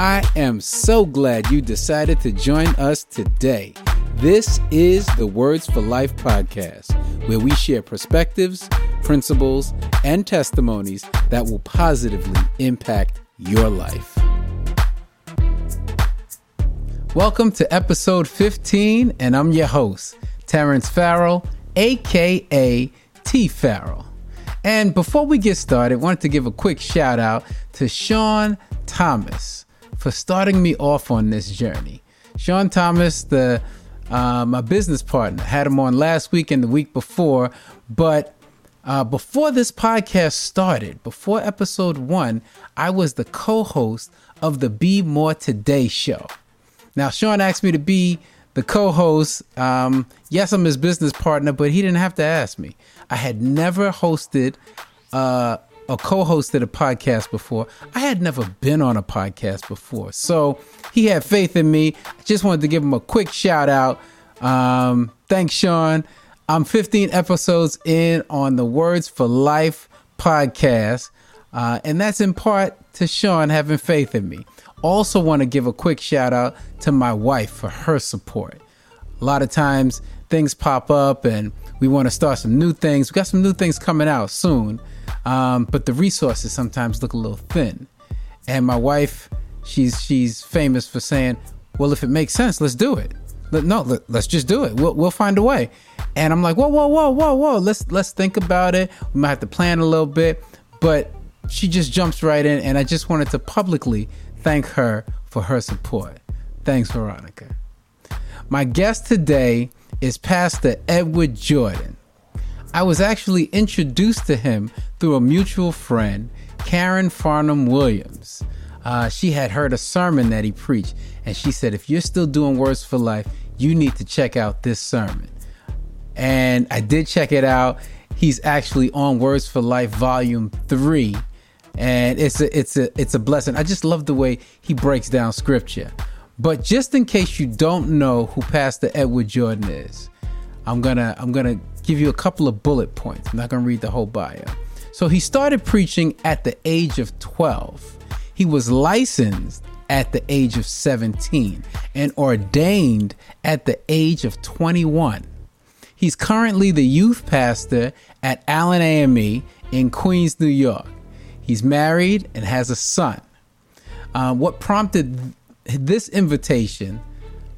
I am so glad you decided to join us today. This is the Words for Life podcast, where we share perspectives, principles, and testimonies that will positively impact your life. Welcome to episode 15, and I'm your host, Terrence Farrell, aka T Farrell. And before we get started, I wanted to give a quick shout out to Sean Thomas for starting me off on this journey. Sean Thomas, the uh, my business partner, had him on last week and the week before. But uh, before this podcast started, before episode one, I was the co-host of the Be More Today show. Now, Sean asked me to be the co-host. Um, yes, I'm his business partner, but he didn't have to ask me. I had never hosted uh, or co-hosted a podcast before. I had never been on a podcast before, so he had faith in me. I just wanted to give him a quick shout out. Um, thanks, Sean. I'm 15 episodes in on the Words for Life podcast, uh, and that's in part to Sean having faith in me. Also, want to give a quick shout out to my wife for her support. A lot of times things pop up and we want to start some new things. We got some new things coming out soon. Um, but the resources sometimes look a little thin. And my wife, she's she's famous for saying, "Well, if it makes sense, let's do it." No, let, us just do it. We'll we'll find a way. And I'm like, whoa, whoa, whoa, whoa, whoa. Let's let's think about it. We might have to plan a little bit, but she just jumps right in, and I just wanted to publicly thank her for her support. Thanks, Veronica. My guest today is Pastor Edward Jordan. I was actually introduced to him through a mutual friend, Karen Farnham Williams. Uh, she had heard a sermon that he preached, and she said, If you're still doing Words for Life, you need to check out this sermon. And I did check it out. He's actually on Words for Life Volume 3. And it's a it's a it's a blessing. I just love the way he breaks down scripture. But just in case you don't know who Pastor Edward Jordan is, I'm gonna I'm gonna give you a couple of bullet points. I'm not gonna read the whole bio. So he started preaching at the age of 12. He was licensed at the age of 17 and ordained at the age of 21. He's currently the youth pastor at Allen AME in Queens, New York. He's married and has a son. Uh, what prompted this invitation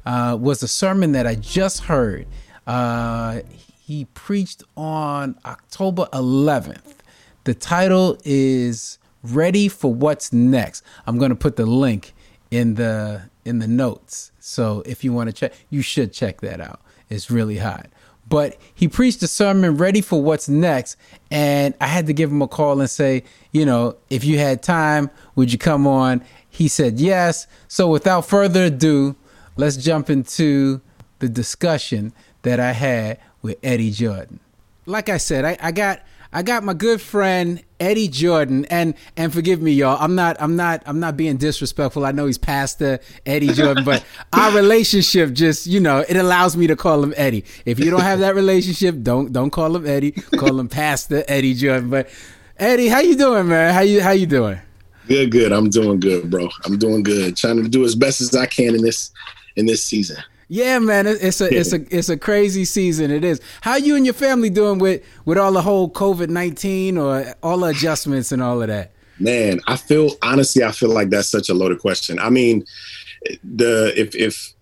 uh, was a sermon that I just heard. Uh, he preached on October 11th. The title is Ready for What's Next. I'm going to put the link in the in the notes. So if you want to check, you should check that out. It's really hot. But he preached a sermon ready for what's next. And I had to give him a call and say, you know, if you had time, would you come on? He said yes. So without further ado, let's jump into the discussion that I had with Eddie Jordan. Like I said, I, I got I got my good friend Eddie Jordan, and and forgive me, y'all. I'm not I'm not I'm not being disrespectful. I know he's Pastor Eddie Jordan, but our relationship just you know it allows me to call him Eddie. If you don't have that relationship, don't don't call him Eddie. Call him Pastor Eddie Jordan. But Eddie, how you doing, man? How you how you doing? Good, good. I'm doing good, bro. I'm doing good. Trying to do as best as I can in this in this season. Yeah, man, it's a it's a it's a crazy season. It is. How you and your family doing with with all the whole COVID nineteen or all the adjustments and all of that? Man, I feel honestly, I feel like that's such a loaded question. I mean, the if if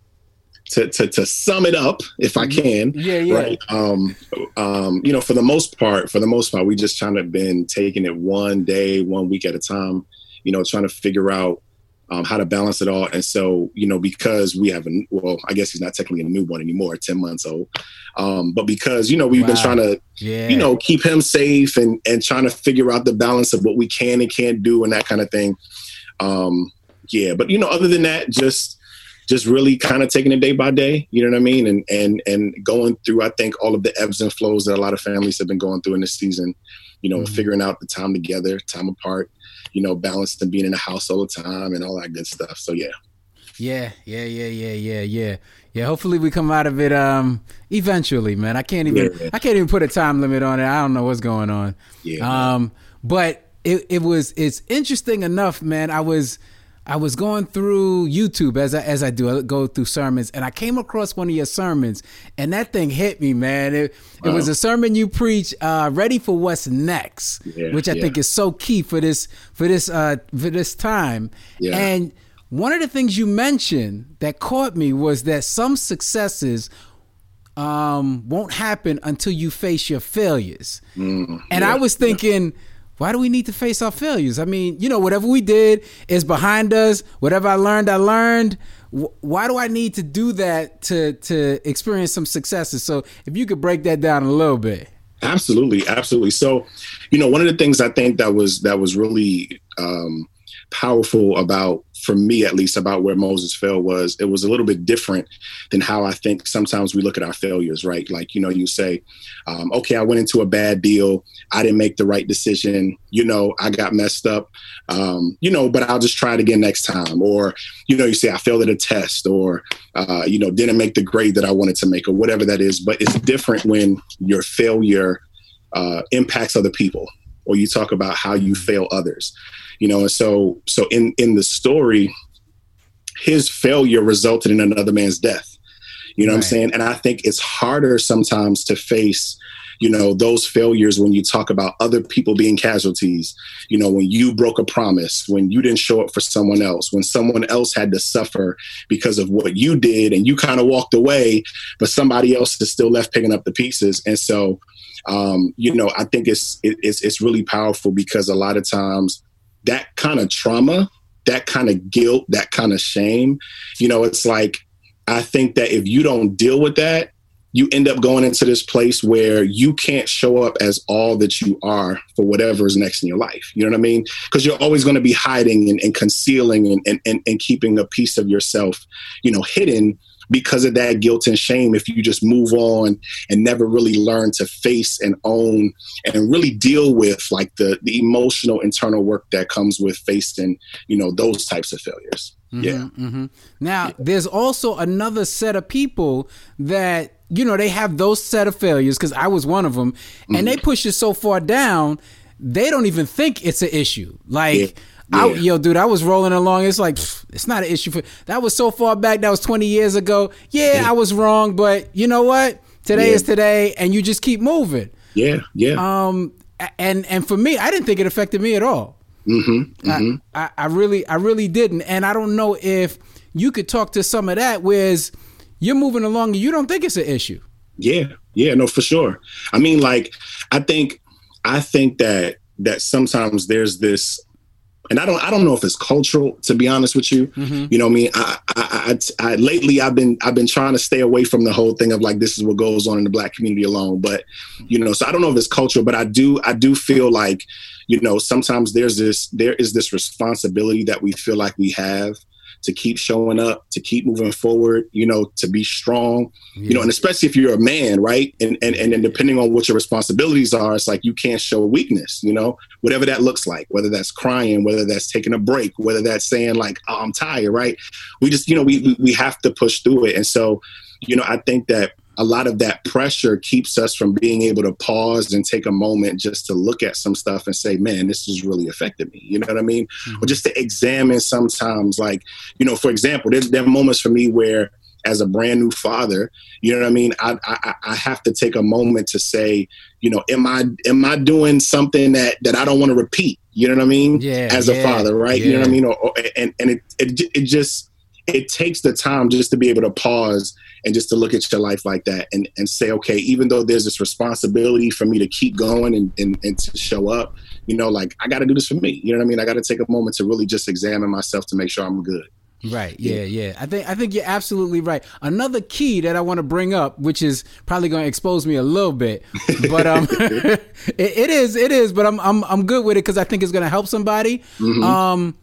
to, to, to sum it up, if I mm-hmm. can, yeah, yeah. Right, um, um, you know, for the most part, for the most part, we just kind of been taking it one day, one week at a time. You know, trying to figure out um, how to balance it all. And so, you know, because we have a, well, I guess he's not technically a newborn anymore, 10 months old. Um, but because, you know, we've wow. been trying to, yeah. you know, keep him safe and, and trying to figure out the balance of what we can and can't do and that kind of thing. Um, yeah. But, you know, other than that, just, just really kind of taking it day by day, you know what I mean? And, and, and going through, I think all of the ebbs and flows that a lot of families have been going through in this season, you know, mm-hmm. figuring out the time together, time apart, you know, balanced and being in the house all the time and all that good stuff. So yeah. Yeah, yeah, yeah, yeah, yeah, yeah. Yeah, hopefully we come out of it um eventually, man. I can't even yeah. I can't even put a time limit on it. I don't know what's going on. Yeah. Um but it it was it's interesting enough, man. I was I was going through YouTube as I as I do. I go through sermons, and I came across one of your sermons, and that thing hit me, man. It, wow. it was a sermon you preach, uh, "Ready for What's Next," yeah, which I yeah. think is so key for this for this uh, for this time. Yeah. And one of the things you mentioned that caught me was that some successes um, won't happen until you face your failures. Mm, and I was thinking why do we need to face our failures? I mean, you know, whatever we did is behind us. Whatever I learned, I learned. Why do I need to do that to to experience some successes? So, if you could break that down a little bit. Absolutely, absolutely. So, you know, one of the things I think that was that was really um, powerful about for me at least about where Moses fell was it was a little bit different than how I think sometimes we look at our failures, right? Like, you know, you say, um, okay, I went into a bad deal. I didn't make the right decision. You know, I got messed up, um, you know, but I'll just try it again next time. Or, you know, you say, I failed at a test or, uh, you know, didn't make the grade that I wanted to make or whatever that is. But it's different when your failure uh, impacts other people or you talk about how you fail others you know and so so in in the story his failure resulted in another man's death. You know right. what i'm saying? And i think it's harder sometimes to face you know those failures when you talk about other people being casualties. You know when you broke a promise when you didn't show up for someone else when someone else had to suffer because of what you did and you kind of walked away but somebody else is still left picking up the pieces. And so um, you know i think it's it, it's it's really powerful because a lot of times that kind of trauma, that kind of guilt, that kind of shame, you know, it's like, I think that if you don't deal with that, you end up going into this place where you can't show up as all that you are for whatever is next in your life. You know what I mean? Because you're always going to be hiding and, and concealing and, and, and keeping a piece of yourself, you know, hidden because of that guilt and shame if you just move on and never really learn to face and own and really deal with like the the emotional internal work that comes with facing you know those types of failures mm-hmm, yeah mm-hmm. now yeah. there's also another set of people that you know they have those set of failures because i was one of them and mm-hmm. they push it so far down they don't even think it's an issue like yeah yeah. I, yo, dude, I was rolling along. It's like pff, it's not an issue for that was so far back. That was twenty years ago. Yeah, yeah. I was wrong, but you know what? Today yeah. is today, and you just keep moving. Yeah, yeah. Um, and and for me, I didn't think it affected me at all. Mm-hmm, mm-hmm. I, I, I really, I really didn't, and I don't know if you could talk to some of that. Whereas you're moving along, and you don't think it's an issue. Yeah, yeah, no, for sure. I mean, like, I think, I think that that sometimes there's this and I don't I don't know if it's cultural to be honest with you. Mm-hmm. You know what I mean? I, I, I, I, lately I've been I've been trying to stay away from the whole thing of like this is what goes on in the black community alone. But you know, so I don't know if it's cultural, but I do I do feel like you know sometimes there's this there is this responsibility that we feel like we have to keep showing up, to keep moving forward, you know, to be strong, yeah. you know, and especially if you're a man, right? And, and and then depending on what your responsibilities are, it's like you can't show weakness, you know, whatever that looks like, whether that's crying, whether that's taking a break, whether that's saying like, oh, I'm tired, right? We just, you know, we we have to push through it. And so, you know, I think that a lot of that pressure keeps us from being able to pause and take a moment just to look at some stuff and say, man, this has really affected me. You know what I mean? Mm-hmm. Or just to examine sometimes, like, you know, for example, there's, there are moments for me where as a brand new father, you know what I mean? I, I, I have to take a moment to say, you know, am I am I doing something that that I don't want to repeat? You know what I mean? Yeah. As yeah, a father, right? Yeah. You know what I mean? Or, or, and and it, it it just it takes the time just to be able to pause and just to look at your life like that and, and say, okay, even though there's this responsibility for me to keep going and, and, and to show up, you know, like I got to do this for me. You know what I mean? I got to take a moment to really just examine myself to make sure I'm good. Right. Yeah, yeah. I think I think you're absolutely right. Another key that I want to bring up, which is probably going to expose me a little bit, but um, it, it is, it is. But I'm I'm I'm good with it because I think it's going to help somebody. Mm-hmm. Um,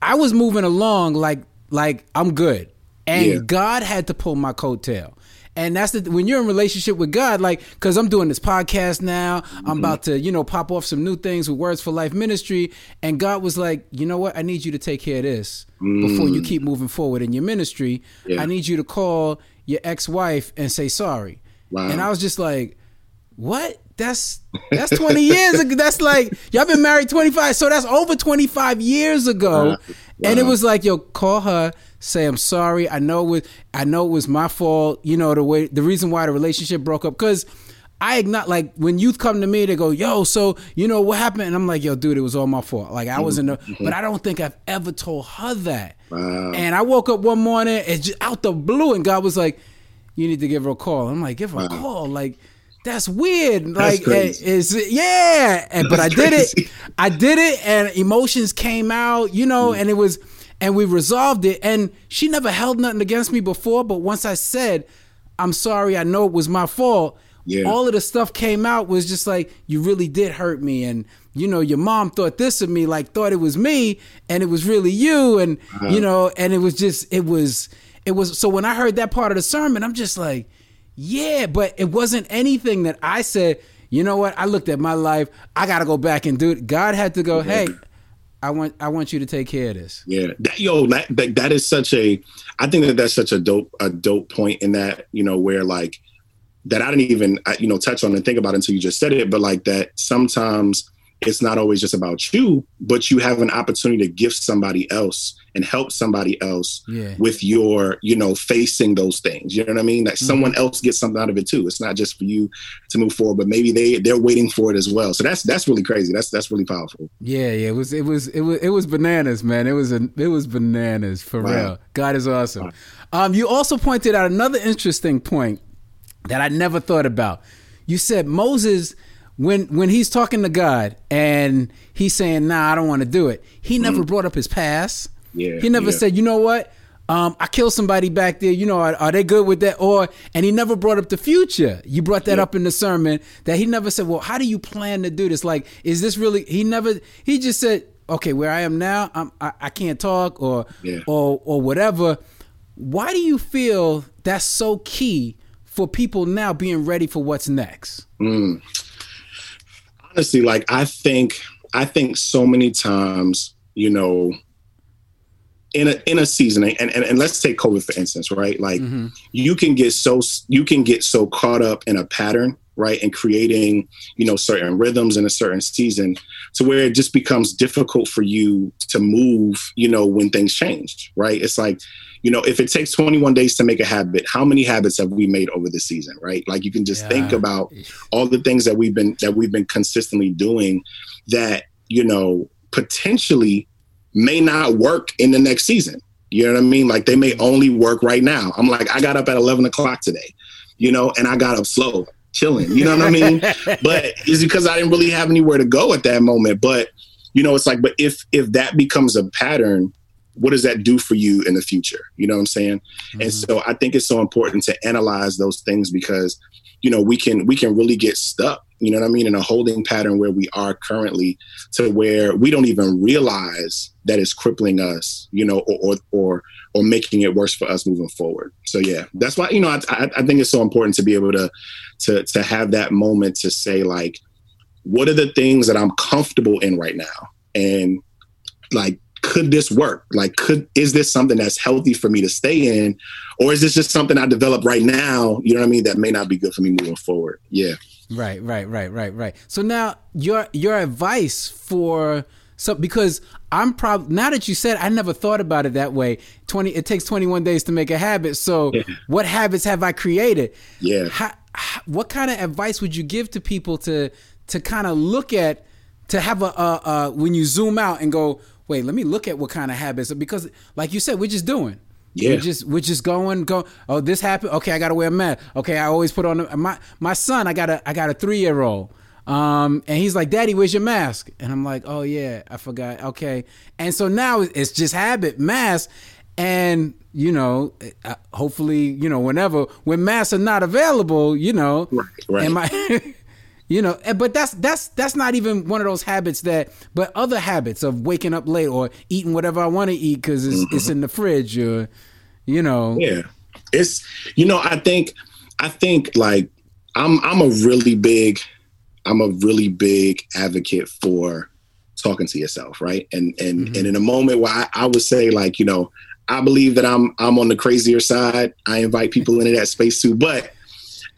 I was moving along like like I'm good. And yeah. God had to pull my coattail. And that's the when you're in relationship with God, like because I'm doing this podcast now, mm-hmm. I'm about to you know pop off some new things with Words for Life Ministry, and God was like, you know what, I need you to take care of this mm. before you mm. keep moving forward in your ministry. Yeah. I need you to call your ex-wife and say sorry. Wow. And I was just like, what? That's that's 20 years ago. That's like y'all been married 25, so that's over 25 years ago. Wow. And it uh-huh. was like, yo, call her, say I'm sorry. I know it was I know it was my fault. You know the way the reason why the relationship broke up because. I not like when youth come to me, they go, "Yo, so you know what happened?" And I'm like, "Yo, dude, it was all my fault. Like I was in the, but I don't think I've ever told her that." Wow. And I woke up one morning and just out the blue, and God was like, "You need to give her a call." I'm like, "Give her wow. a call?" Like that's weird. That's like it's yeah, and, but I did crazy. it. I did it, and emotions came out, you know, mm. and it was, and we resolved it. And she never held nothing against me before, but once I said, "I'm sorry," I know it was my fault. Yeah. All of the stuff came out was just like you really did hurt me, and you know your mom thought this of me, like thought it was me, and it was really you, and uh-huh. you know, and it was just it was it was. So when I heard that part of the sermon, I'm just like yeah, but it wasn't anything that I said, you know what? I looked at my life. I got to go back and do it. God had to go, hey, I want I want you to take care of this. Yeah, that, yo, that, that that is such a. I think that that's such a dope a dope point in that you know where like that I didn't even you know touch on and think about until you just said it, but like that sometimes it's not always just about you, but you have an opportunity to gift somebody else and help somebody else yeah. with your, you know, facing those things. You know what I mean? That mm-hmm. someone else gets something out of it too. It's not just for you to move forward, but maybe they they're waiting for it as well. So that's that's really crazy. That's that's really powerful. Yeah, yeah. It was it was it was it was bananas, man. It was a it was bananas for wow. real. God is awesome. Wow. Um, you also pointed out another interesting point that I never thought about. You said Moses when when he's talking to God and he's saying, "Nah, I don't want to do it." He never mm. brought up his past. Yeah. He never yeah. said, "You know what? Um, I killed somebody back there. You know, are, are, they good with that?" Or and he never brought up the future. You brought that yeah. up in the sermon that he never said, "Well, how do you plan to do this? Like, is this really?" He never. He just said, "Okay, where I am now, I'm, I, I can't talk or or or whatever." Why do you feel that's so key for people now being ready for what's next? Mm honestly, like I think I think so many times, you know, in a in a season, and, and, and let's take COVID for instance, right? Like mm-hmm. you can get so you can get so caught up in a pattern, right, and creating, you know, certain rhythms in a certain season to where it just becomes difficult for you to move, you know, when things change, right? It's like you know, if it takes 21 days to make a habit, how many habits have we made over the season, right? Like you can just yeah. think about all the things that we've been that we've been consistently doing that, you know, potentially may not work in the next season. You know what I mean? Like they may mm-hmm. only work right now. I'm like, I got up at 11 o'clock today, you know, and I got up slow, chilling. You know what I mean? but it's because I didn't really have anywhere to go at that moment. But you know, it's like, but if if that becomes a pattern, what does that do for you in the future? You know what I'm saying? Mm-hmm. And so I think it's so important to analyze those things because, you know, we can we can really get stuck, you know what I mean, in a holding pattern where we are currently to where we don't even realize that it's crippling us, you know, or or or, or making it worse for us moving forward. So yeah, that's why, you know, I, I, I think it's so important to be able to to to have that moment to say like, what are the things that I'm comfortable in right now? And like could this work? Like, could is this something that's healthy for me to stay in, or is this just something I develop right now? You know what I mean? That may not be good for me moving forward. Yeah. Right, right, right, right, right. So now your your advice for so because I'm probably now that you said I never thought about it that way. Twenty it takes 21 days to make a habit. So yeah. what habits have I created? Yeah. How, how, what kind of advice would you give to people to to kind of look at to have a, a, a when you zoom out and go wait, let me look at what kind of habits because like you said, we're just doing. Yeah. We're just we're just going go. Oh, this happened. Okay, I gotta wear a mask. Okay, I always put on my my son. I got a I got a three year old. Um, and he's like, Daddy, where's your mask? And I'm like, Oh yeah, I forgot. Okay, and so now it's just habit mask, and you know, hopefully, you know, whenever when masks are not available, you know, right, right. am I? You know, but that's that's that's not even one of those habits that. But other habits of waking up late or eating whatever I want to eat because it's, mm-hmm. it's in the fridge or, you know. Yeah, it's you know I think I think like I'm I'm a really big I'm a really big advocate for talking to yourself, right? And and mm-hmm. and in a moment where I, I would say like, you know, I believe that I'm I'm on the crazier side. I invite people into that space too, but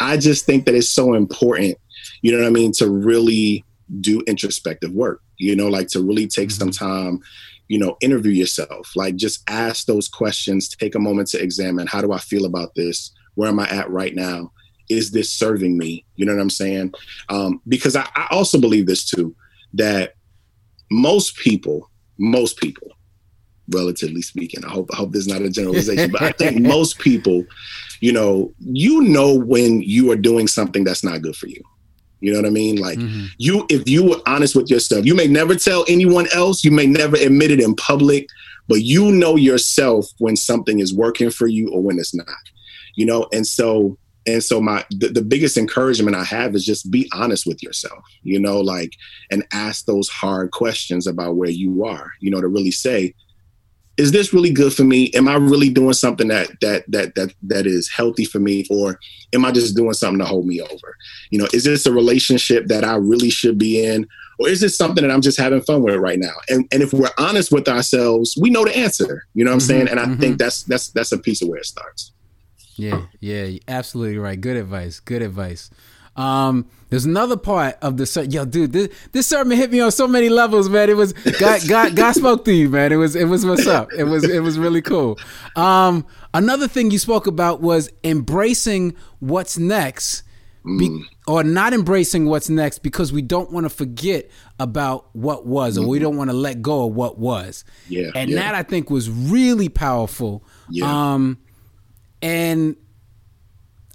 I just think that it's so important, you know what I mean, to really do introspective work. You know, like to really take mm-hmm. some time, you know, interview yourself. Like just ask those questions, take a moment to examine how do I feel about this? Where am I at right now? Is this serving me? You know what I'm saying? Um, because I, I also believe this too, that most people, most people, relatively speaking. I hope I hope this is not a generalization, but I think most people, you know, you know when you are doing something that's not good for you. You know what I mean? Like mm-hmm. you, if you were honest with yourself, you may never tell anyone else. You may never admit it in public, but you know yourself when something is working for you or when it's not. You know, and so and so my the, the biggest encouragement I have is just be honest with yourself. You know, like and ask those hard questions about where you are. You know, to really say, is this really good for me? Am I really doing something that that that that that is healthy for me, or am I just doing something to hold me over? You know, is this a relationship that I really should be in, or is this something that I'm just having fun with right now? And and if we're honest with ourselves, we know the answer. You know what I'm mm-hmm, saying? And I mm-hmm. think that's that's that's a piece of where it starts. Yeah, yeah, absolutely right. Good advice. Good advice. Um, there's another part of the sermon. Yo, dude, this, this sermon hit me on so many levels, man. It was God, God, God spoke to you, man. It was, it was what's up. It was, it was really cool. Um, another thing you spoke about was embracing what's next, be, mm. or not embracing what's next because we don't want to forget about what was, or we mm-hmm. don't want to let go of what was. Yeah, and yeah. that I think was really powerful. Yeah. Um, and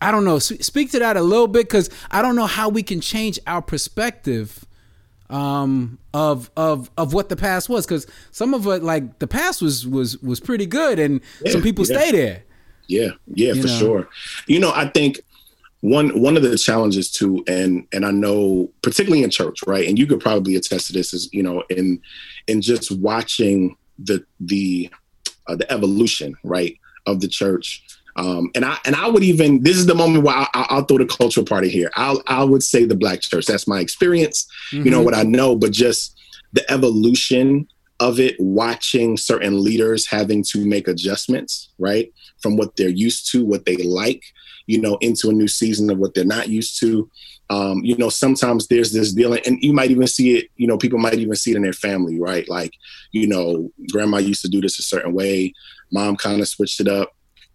I don't know. Speak to that a little bit because I don't know how we can change our perspective um, of of of what the past was. Because some of it, like the past, was was was pretty good, and yeah, some people yeah. stay there. Yeah, yeah, you for know? sure. You know, I think one one of the challenges too, and and I know particularly in church, right? And you could probably attest to this, is you know, in in just watching the the uh, the evolution, right, of the church um, and I and I would even this is the moment where I, will throw the cultural part party here. I'll I would say the black church. That's my experience. Mm-hmm. You know mm-hmm. what I know, but just the evolution of it, watching certain leaders having to make adjustments, right, from what they're used to, what they like, you know, into a new season of what they're not used to. Um, you know, sometimes there's this dealing, and you might even see it. You know, people might even see it in their family, right? Like, you know, grandma used to do this a certain way. Mom kind of switched it up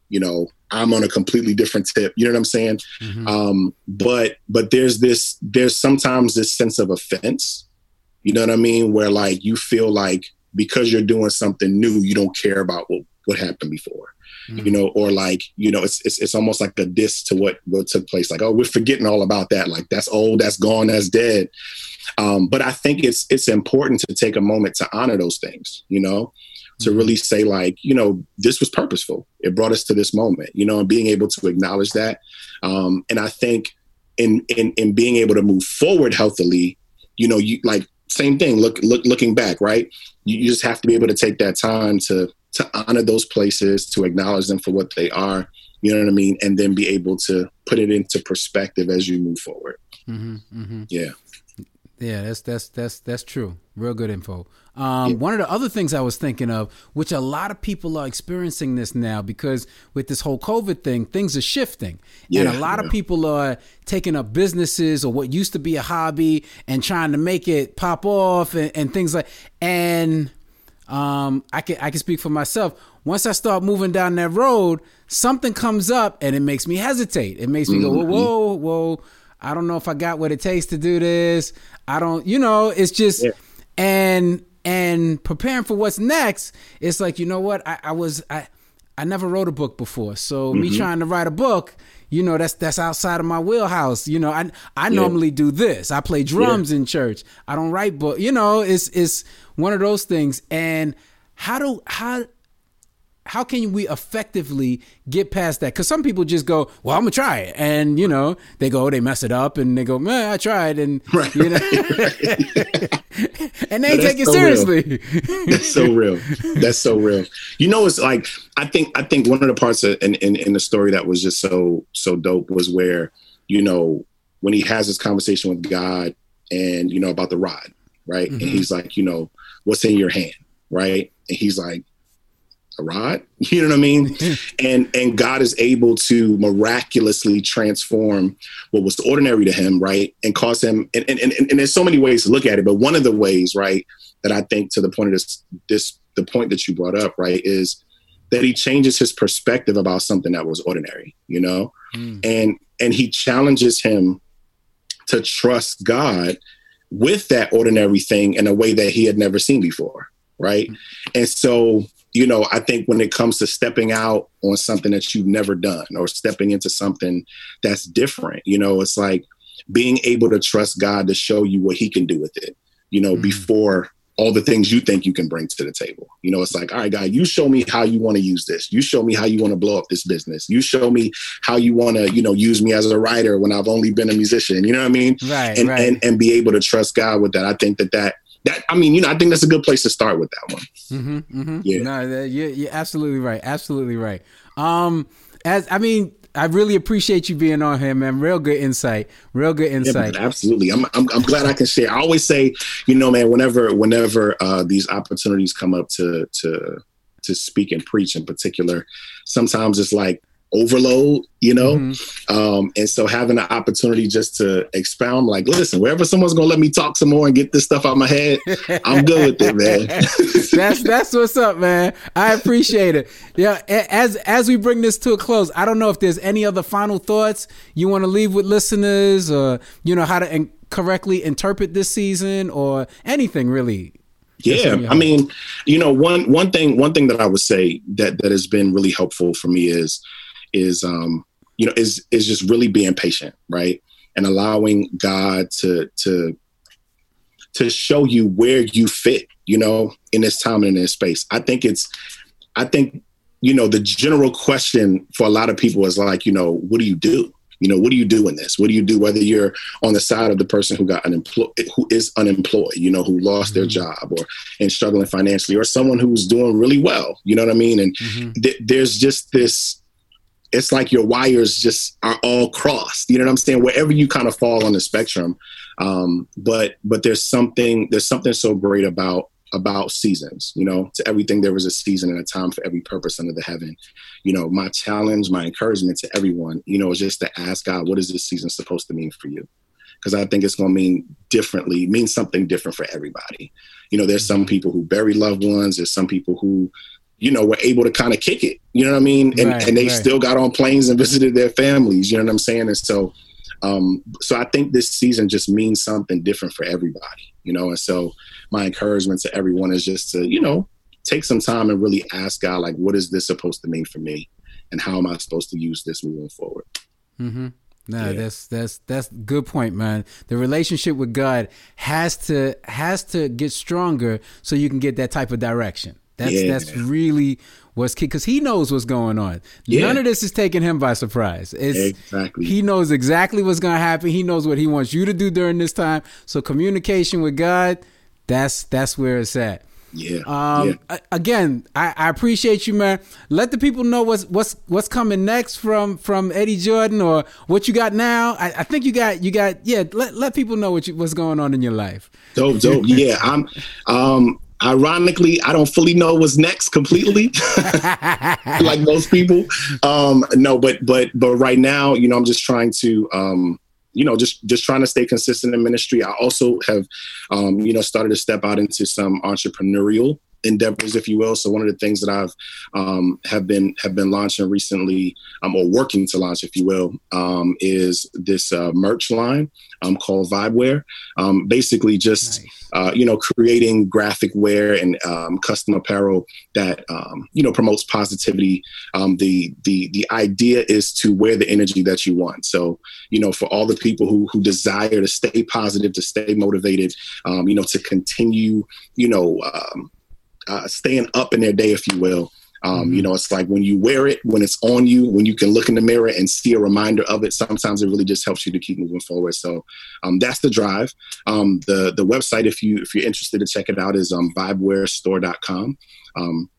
you know i'm on a completely different tip you know what i'm saying? Mm-hmm. um, but but there's this there's sometimes this sense of offense you know what i mean? Where like you feel like because you're doing something new you don't care about what what happened before mm-hmm. you know? Or like you know it's, it's it's almost like a diss to what what took place like oh we're forgetting all about that like that's old that's gone that's dead. Um, but i think it's it's important to take a moment to honor those things you know to mm-hmm. really say like you know this was purposeful. It brought us to this moment you know and being able to acknowledge that. Um, and i think in, in in being able to move forward healthily you know you like same thing look look looking back right? You, you just have to be able to take that time to to honor those places to acknowledge them for what they are you know what i mean? And then be able to put it into perspective as you move forward. Mm-hmm, mm-hmm. yeah. Yeah that's that's that's that's true. Real good info um. One of the other things I was thinking of, which a lot of people are experiencing this now because with this whole COVID thing, things are shifting. Yeah, and a lot yeah. of people are taking up businesses or what used to be a hobby and trying to make it pop off and, and things like and um, I can I can speak for myself. Once I start moving down that road, something comes up and it makes me hesitate. It makes me mm-hmm. go, whoa, whoa, whoa. I don't know if I got what it takes to do this. I don't, you know, it's just, yeah. and and preparing for what's next, it's like, you know what? I, I was I I never wrote a book before. So mm-hmm. me trying to write a book, you know, that's that's outside of my wheelhouse. You know, I I yeah. normally do this. I play drums yeah. in church. I don't write book. You know, it's it's one of those things. And how do how how can we effectively get past that? Because some people just go, "Well, I'm gonna try it," and you know, they go, they mess it up, and they go, "Man, I tried," and right. you know, and they take it so seriously. Real. That's so real. That's so real. You know, it's like I think I think one of the parts of, in, in in the story that was just so so dope was where you know when he has this conversation with God and you know about the rod, right? Mm-hmm. And he's like, you know, what's in your hand, right? And he's like a rod you know what i mean and and god is able to miraculously transform what was ordinary to him right and cause him and, and, and, and there's so many ways to look at it but one of the ways right that i think to the point of this this the point that you brought up right is that he changes his perspective about something that was ordinary you know mm. and and he challenges him to trust god with that ordinary thing in a way that he had never seen before right mm. and so you know, I think when it comes to stepping out on something that you've never done or stepping into something that's different, you know, it's like being able to trust God to show you what he can do with it, you know, mm before all the things you think you can bring to the table. You know, it's like, all right, God, you show me how you want to use this. You show me how you want to blow up this business. You show me how you want to, you know, use me as a writer when I've only been a musician. You know what I mean? Right. And right. and and be able to trust God with that. I think that that that I mean, you know, I think that's a good place to start with that one. Mm-hmm, mm-hmm. Yeah, no, you're, you're absolutely right. Absolutely right. Um, as I mean, I really appreciate you being on here, man. Real good insight. Real good insight. Yeah, absolutely. I'm, I'm, I'm glad I can share. I always say, you know, man, whenever whenever uh, these opportunities come up to to to speak and preach in particular, sometimes it's like overload, you know? Mm-hmm. Um, and so having the opportunity just to expound, like, listen, wherever someone's gonna let me talk some more and get this stuff out my head, I'm good with it, man. that's that's what's up, man. I appreciate it. Yeah, as as we bring this to a close, I don't know if there's any other final thoughts you want to leave with listeners or you know how to in- correctly interpret this season or anything really yeah i mean you know one one thing one thing that i would say that that has been really helpful for me is is um, you know is is just really being patient, right, and allowing God to to to show you where you fit, you know, in this time and in this space. I think it's, I think, you know, the general question for a lot of people is like, you know, what do you do? You know, what do you do in this? What do you do? Whether you're on the side of the person who got unemployed, who is unemployed, you know, who lost mm-hmm. their job or and struggling financially, or someone who's doing really well. You know what I mean? And mm-hmm. th- there's just this it's like your wires just are all crossed. You know what I'm saying? Wherever you kind of fall on the spectrum. Um, but but there's something there's something so great about about seasons. You know, to everything there was a season and a time for every purpose under the heaven. You know, my challenge, my encouragement to everyone, you know, is just to ask God, what is this season supposed to mean for you? Because I think it's going to mean differently, mean something different for everybody. You know, there's some mm-hmm. people who bury loved ones. There's some people who you know, were able to kind of kick it. You know what I mean? And right, and they right. still got on planes and visited their families. You know what I'm saying? And so, um, so I think this season just means something different for everybody. You know, and so my encouragement to everyone is just to you know take some time and really ask God like, what is this supposed to mean for me, and how am I supposed to use this moving forward? Mm-hmm. No, yeah. that's that's that's good point, man. The relationship with God has to has to get stronger so you can get that type of direction. That's yeah. that's really what's key because he knows what's going on. Yeah. None of this is taking him by surprise. It's, exactly. He knows exactly what's going to happen. He knows what he wants you to do during this time. So communication with God, that's that's where it's at. Yeah. Um, yeah. Again, I, I, appreciate you, man. Let the people know what's what's what's coming next from from Eddie Jordan or what you got now. I, I think you got you got yeah. Let let people know what you, what's going on in your life. Dope, dope. yeah, I'm. Um, ironically i don't fully know what's next completely like most people. Um no but but but right now you know i'm just trying to um you know just just trying to stay consistent in ministry. I also have um you know started to step out into some entrepreneurial endeavors, if you will. So one of the things that I've um, have been have been launching recently, um, or working to launch, if you will, um, is this uh, merch line um, called Vibeware. Um, basically, just nice. uh, you know, creating graphic wear and um, custom apparel that um, you know promotes positivity. Um, the the the idea is to wear the energy that you want. So you know, for all the people who who desire to stay positive, to stay motivated, um, you know, to continue, you know, um, uh, staying up in their day, if you will. Um, mm-hmm. You know, it's like when you wear it, when it's on you, when you can look in the mirror and see a reminder of it. Sometimes it really just helps you to keep moving forward. So um, that's the drive. Um, the the website, if you if you're interested to check it out, is um, vibewearstore.com. Um,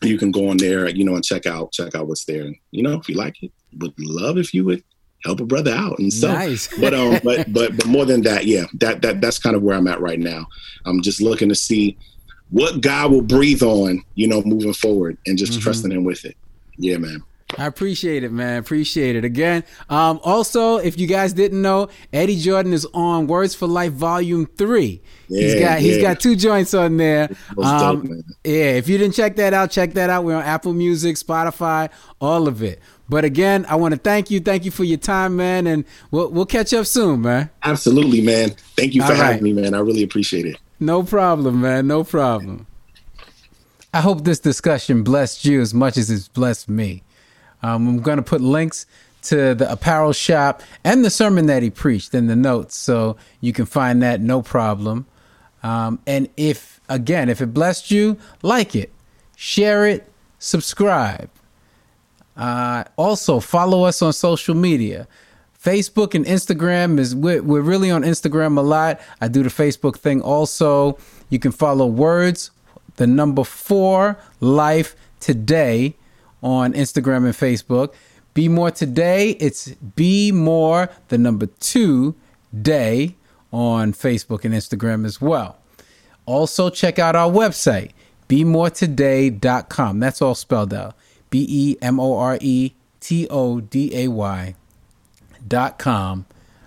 you can go on there, you know, and check out check out what's there. And you know, if you like it, would love if you would help a brother out and so nice. but um but but but more than that yeah that that that's kind of where i'm at right now i'm just looking to see what god will breathe on you know moving forward and just mm-hmm. trusting him with it yeah man I appreciate it, man. Appreciate it. Again, um, also, if you guys didn't know, Eddie Jordan is on Words for Life Volume Three. Yeah, he's got yeah. he's got two joints on there. Um, dope, yeah, if you didn't check that out, check that out. We're on Apple Music, Spotify, all of it. But again, I want to thank you. Thank you for your time, man. And we'll, we'll catch up soon, man. Absolutely, man. Thank you for All having right. me, man. I really appreciate it. No problem, man. No problem. I hope this discussion blessed you as much as it's blessed me. Um, I'm going to put links to the apparel shop and the sermon that he preached in the notes, so you can find that no problem. Um, and if, again, if it blessed you, like it, share it, subscribe. Uh, also, follow us on social media. Facebook and Instagram is we're, we're really on Instagram a lot. I do the Facebook thing also. You can follow words, the number four life today on Instagram and Facebook. Be more today. It's be more the number two day on Facebook and Instagram as well. Also, check out our website, be more bemoretoday.com. That's all spelled out. B E M O R E T O D A Y dot com.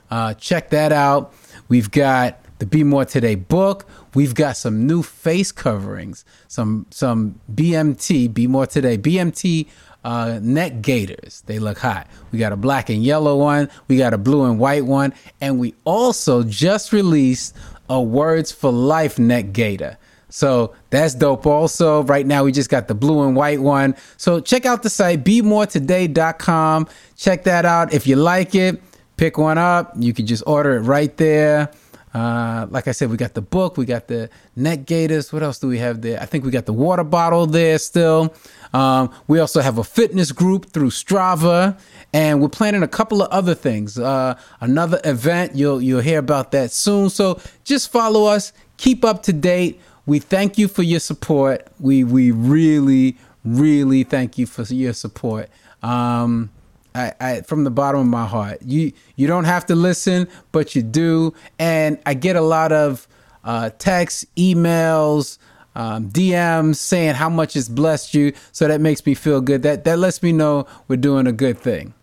Uh, check that out. We've got the Be More Today book. We've got some new face coverings, some some BMT, Be More Today, BMT uh, neck gaiters. They look hot. We got a black and yellow one. We got a blue and white one, and we also just released a Words for Life neck gaiter. So that's dope. Also, right now we just got the blue and white one. So check out the site, bemoretoday.com. Check that out. If you like it, pick one up. You can just order it right there. Uh, like I said, we got the book, we got the neck gaiters. What else do we have there? I think we got the water bottle there still. Um, we also have a fitness group through Strava, and we're planning a couple of other things. Uh, another event, you'll you'll hear about that soon. So just follow us, keep up to date we thank you for your support. We we really really thank you for your support. Um, I, I, from the bottom of my heart. You you don't have to listen, but you do, and I get a lot of uh, texts, emails, um, DMs saying how much it's blessed you. So that makes me feel good. That that lets me know we're doing a good thing.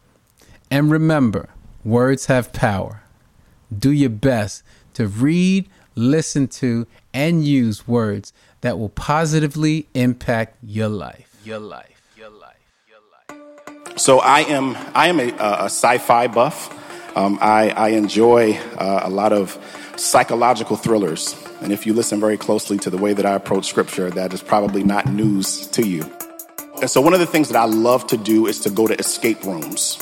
And remember, words have power. Do your best to read, listen to, and use words that will positively impact your life. Your life. Your life. Your life. So I am I am a, a sci-fi buff. Um, I, I, enjoy uh, a lot of psychological thrillers, and if you listen very closely to the way that I approach scripture, that is probably not news to you. And so one of the things that I love to do is to go to escape rooms.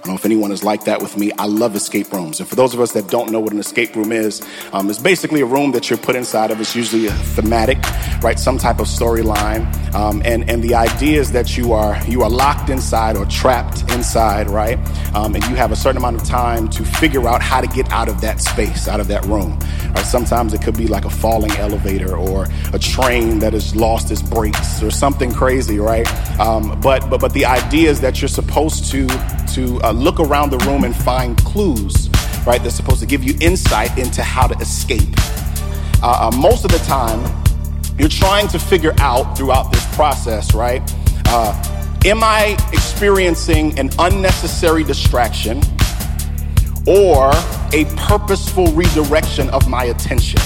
I don't know if anyone is like that with me. I love escape rooms. And for those of us that don't know what an escape room is, um, it's basically a room that you're put inside of. It's usually a thematic, right? Some type of storyline. Um, and, and the idea is that you are, you are locked inside or trapped inside, right? Um, and you have a certain amount of time to figure out how to get out of that space, out of that room. Right? Sometimes it could be like a falling elevator or a train that has lost its brakes or something crazy, right? Um, but, but, but the idea is that you're supposed to, to uh, look around the room and find clues, right? They're supposed to give you insight into how to escape. Uh, uh, most of the time, you're trying to figure out throughout this process, right? Uh, am I experiencing an unnecessary distraction or a purposeful redirection of my attention?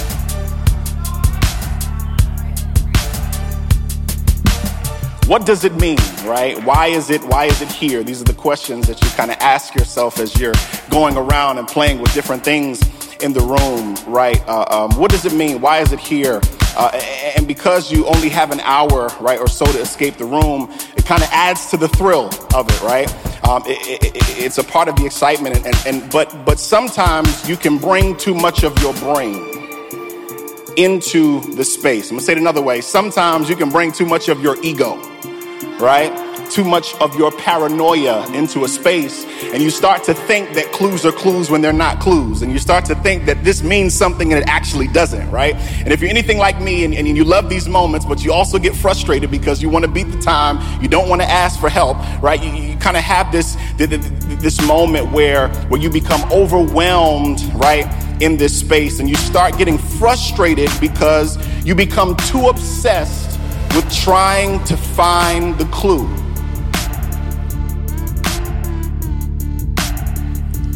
What does it mean right? Why is it why is it here? These are the questions that you kind of ask yourself as you're going around and playing with different things in the room right? Uh, um, what does it mean? Why is it here? Uh, and because you only have an hour right or so to escape the room it kind of adds to the thrill of it right? Um, it, it, it's a part of the excitement and, and, and but but sometimes you can bring too much of your brain into the space i'm gonna say it another way sometimes you can bring too much of your ego right? Too much of your paranoia into a space, and you start to think that clues are clues when they're not clues, and you start to think that this means something and it actually doesn't, right? And if you're anything like me and, and you love these moments, but you also get frustrated because you want to beat the time, you don't want to ask for help, right? You, you kind of have this this moment where where you become overwhelmed, right? In this space and you start getting frustrated because you become too obsessed with trying to find the clue.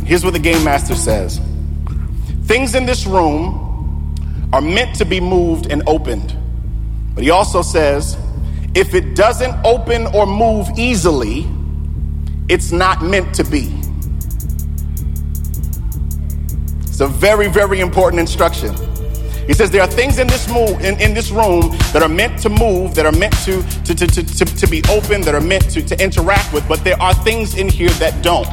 Here's what the game master says Things in this room are meant to be moved and opened. But he also says, if it doesn't open or move easily, it's not meant to be. It's a very, very important instruction. He says there are things in this move in, in this room that are meant to move, that are meant to to, to, to, to, to be open, that are meant to, to interact with, but there are things in here that don't.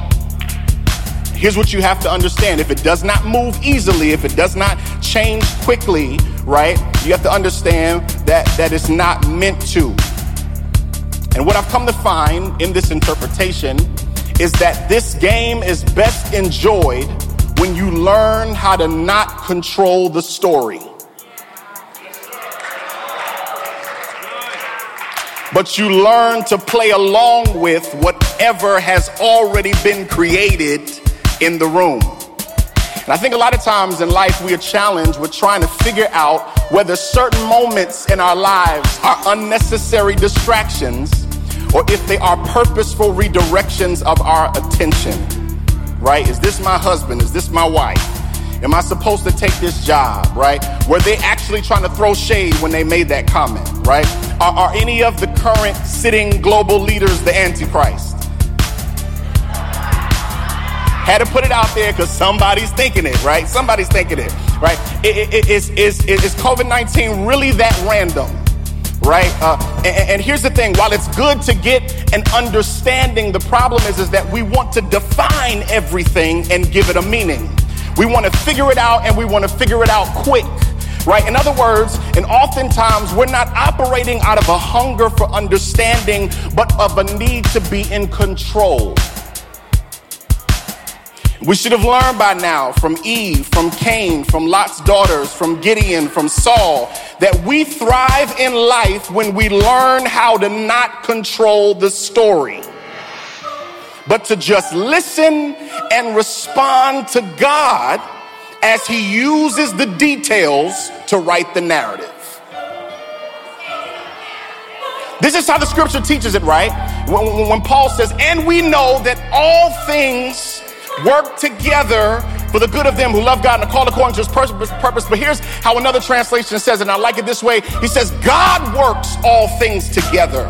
Here's what you have to understand. If it does not move easily, if it does not change quickly, right, you have to understand that, that it's not meant to. And what I've come to find in this interpretation is that this game is best enjoyed when you learn how to not control the story. But you learn to play along with whatever has already been created in the room. And I think a lot of times in life we are challenged with trying to figure out whether certain moments in our lives are unnecessary distractions or if they are purposeful redirections of our attention. Right? Is this my husband? Is this my wife? Am I supposed to take this job? Right? Were they actually trying to throw shade when they made that comment? Right? Are, are any of the current sitting global leaders the Antichrist? Had to put it out there because somebody's thinking it, right? Somebody's thinking it, right? It, it, is, is, is COVID 19 really that random? Right? Uh, and, and here's the thing while it's good to get an understanding, the problem is, is that we want to define everything and give it a meaning. We want to figure it out and we want to figure it out quick right? In other words, and oftentimes we're not operating out of a hunger for understanding, but of a need to be in control. We should have learned by now from Eve, from Cain, from Lot's daughters, from Gideon, from Saul, that we thrive in life when we learn how to not control the story, but to just listen and respond to God as He uses the details to write the narrative. This is how the scripture teaches it, right? When, Paul says, and we know that all things work together for the good of them who love God and are called according to his purpose. But here's how another translation says and I like it this way. He says, God works all things together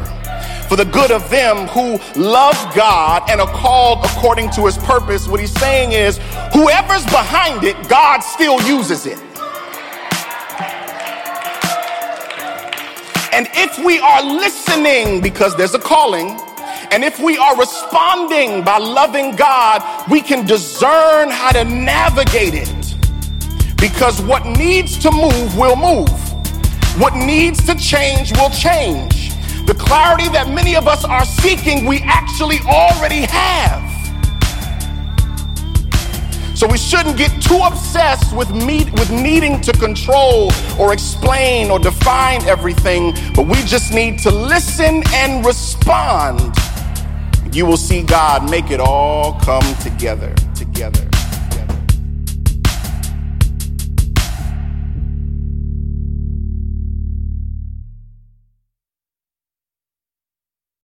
for the good of them who love God and are called according to his purpose. What he's saying is, whoever's behind it, God still uses it. And if we are listening, because there's a calling, and if we are responding by loving God, we can discern how to navigate it. Because what needs to move will move. What needs to change will change. The clarity that many of us are seeking, we actually already have. So we shouldn't get too obsessed with, with needing to control or explain or define everything, but we just need to listen and respond you will see God make it all come together, together.